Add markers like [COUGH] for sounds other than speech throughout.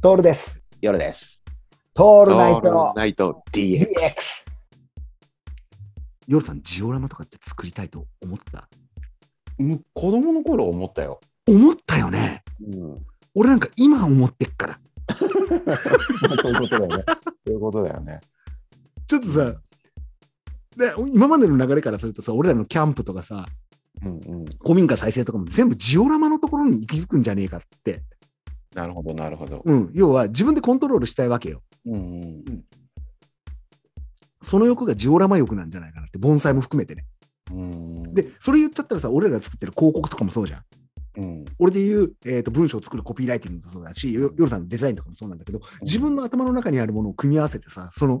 トールです。夜です。オトールナイトナイト DX。夜さん、ジオラマとかって作りたいと思った？うん子供の頃思ったよ。思ったよね。うん、俺なんか今思ってっから。[LAUGHS] そういうことだよね。そういうことだよね。ちょっとさ、で今までの流れからするとさ、俺らのキャンプとかさ、うんうん。古民家再生とかも全部ジオラマのところに行き着くんじゃねえかって。なるほど、なるほど。うん。要は自分でコントロールしたいわけよ。うんうん。その欲がジオラマ欲なんじゃないかなって、盆栽も含めてね。うん。で、それ言っちゃったらさ、俺らが作ってる広告とかもそうじゃん。うん、俺で言う、えー、と文章を作るコピーライティングもそうだし、よ夜さんのデザインとかもそうなんだけど、自分の頭の中にあるものを組み合わせてさ、その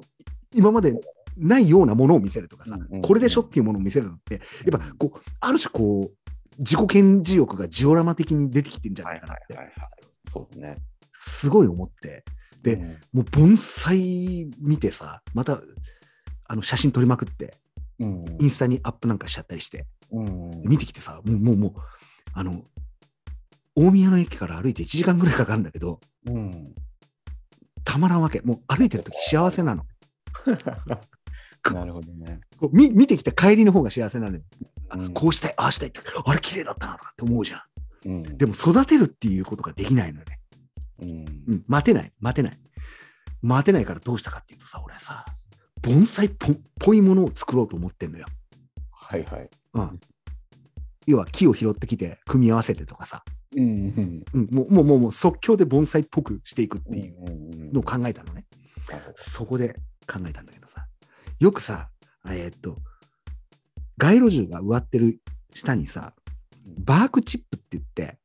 今までないようなものを見せるとかさ、これでしょっていうものを見せるのって、やっぱこう、ある種こう、自己顕示欲がジオラマ的に出てきてんじゃはいないかなって、はいはいはい。そうだね。すごい思って、でうんもう盆栽見てさ、またあの写真撮りまくって、うんインスタにアップなんかしちゃったりして、うん見てきてさ、もう、もう、もう、あの、大宮の駅から歩いて1時間ぐらいかかるんだけど、うん。たまらんわけ。もう歩いてるとき幸せなの。[LAUGHS] なるほどね。こう見見てきた帰りの方が幸せなのよ。あうんこうしたい、ああしたいって、あれ綺麗だったなとかって思うじゃん。うん。でも育てるっていうことができないのよね。うんうん、待てない、待てない。待てないからどうしたかっていうとさ、俺さ、盆栽っぽいものを作ろうと思ってんのよ。はいはい。うん。要は木を拾ってきて組み合わせてとかさ、うんうん。うん、もうもうもうもう即興で盆栽っぽくしていくっていううんのを考えたのね。そこで考えたんだけどさ、よくさ、えーっと、街路樹が植わってる下にさ、バークチップって言って、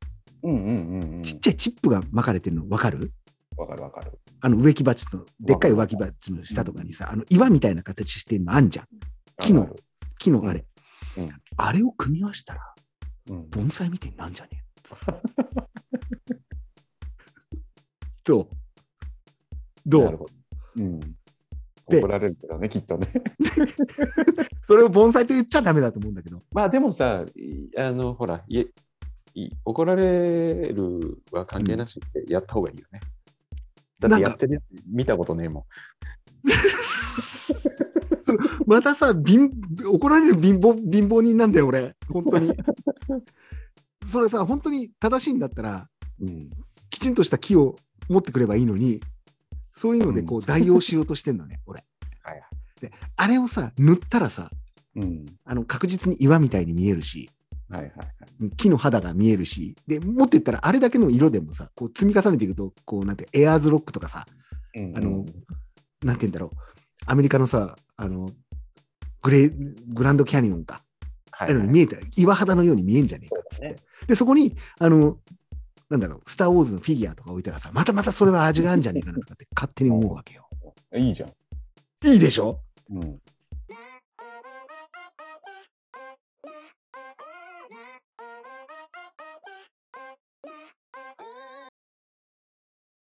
うんうんうんうん。ちっちゃいチップが巻かれてるの分かる？わかるわかる。あの植木鉢の、でっかい植木鉢の下とかにさ、あの岩みたいな形してるのあんじゃん。木の木のあれ。うんあれを組み合わせたら、うん盆栽みたいになんじゃねえ？[LAUGHS] どう？どう？なるほど。うん。で怒られるけどね、きっとね。[LAUGHS] それを盆栽と言っちゃダメだと思うんだけど。まあでもさ、いあの、ほら、いえい怒られるは関係なしってやった方がいいよね。だってやってるやつ見たことねえも [LAUGHS] またさ、貧怒られる貧乏貧乏人なんだよ、俺。本当に。それさ、本当に正しいんだったら、ん。うん。きちんとした木を持ってくればいいのに、そういうのでこう代用しようとしてんのね、[LAUGHS] 俺。はいはい。で、あれをさ、塗ったらさ、うん。あの確実に岩みたいに見えるし、はいはいはい。木の肌が見えるし、で、もっと言ったら、あれだけの色でもさ、こう積み重ねていくと、こうなんて、エアーズロックとかさ、うんあの、なんて言うんだろう、アメリカのさ、あの、グレー、グランドキャニオンか、ああいうのに見えた、岩肌のように見えんじゃねえかっつって。そうで、そこに、あの、なんだろう、スター・ウォーズのフィギュアとか置いたらさ、またまたそれは味があるんじゃねえかなとかって勝手に思うわけよ。いいじゃん。いいでしょ？うん。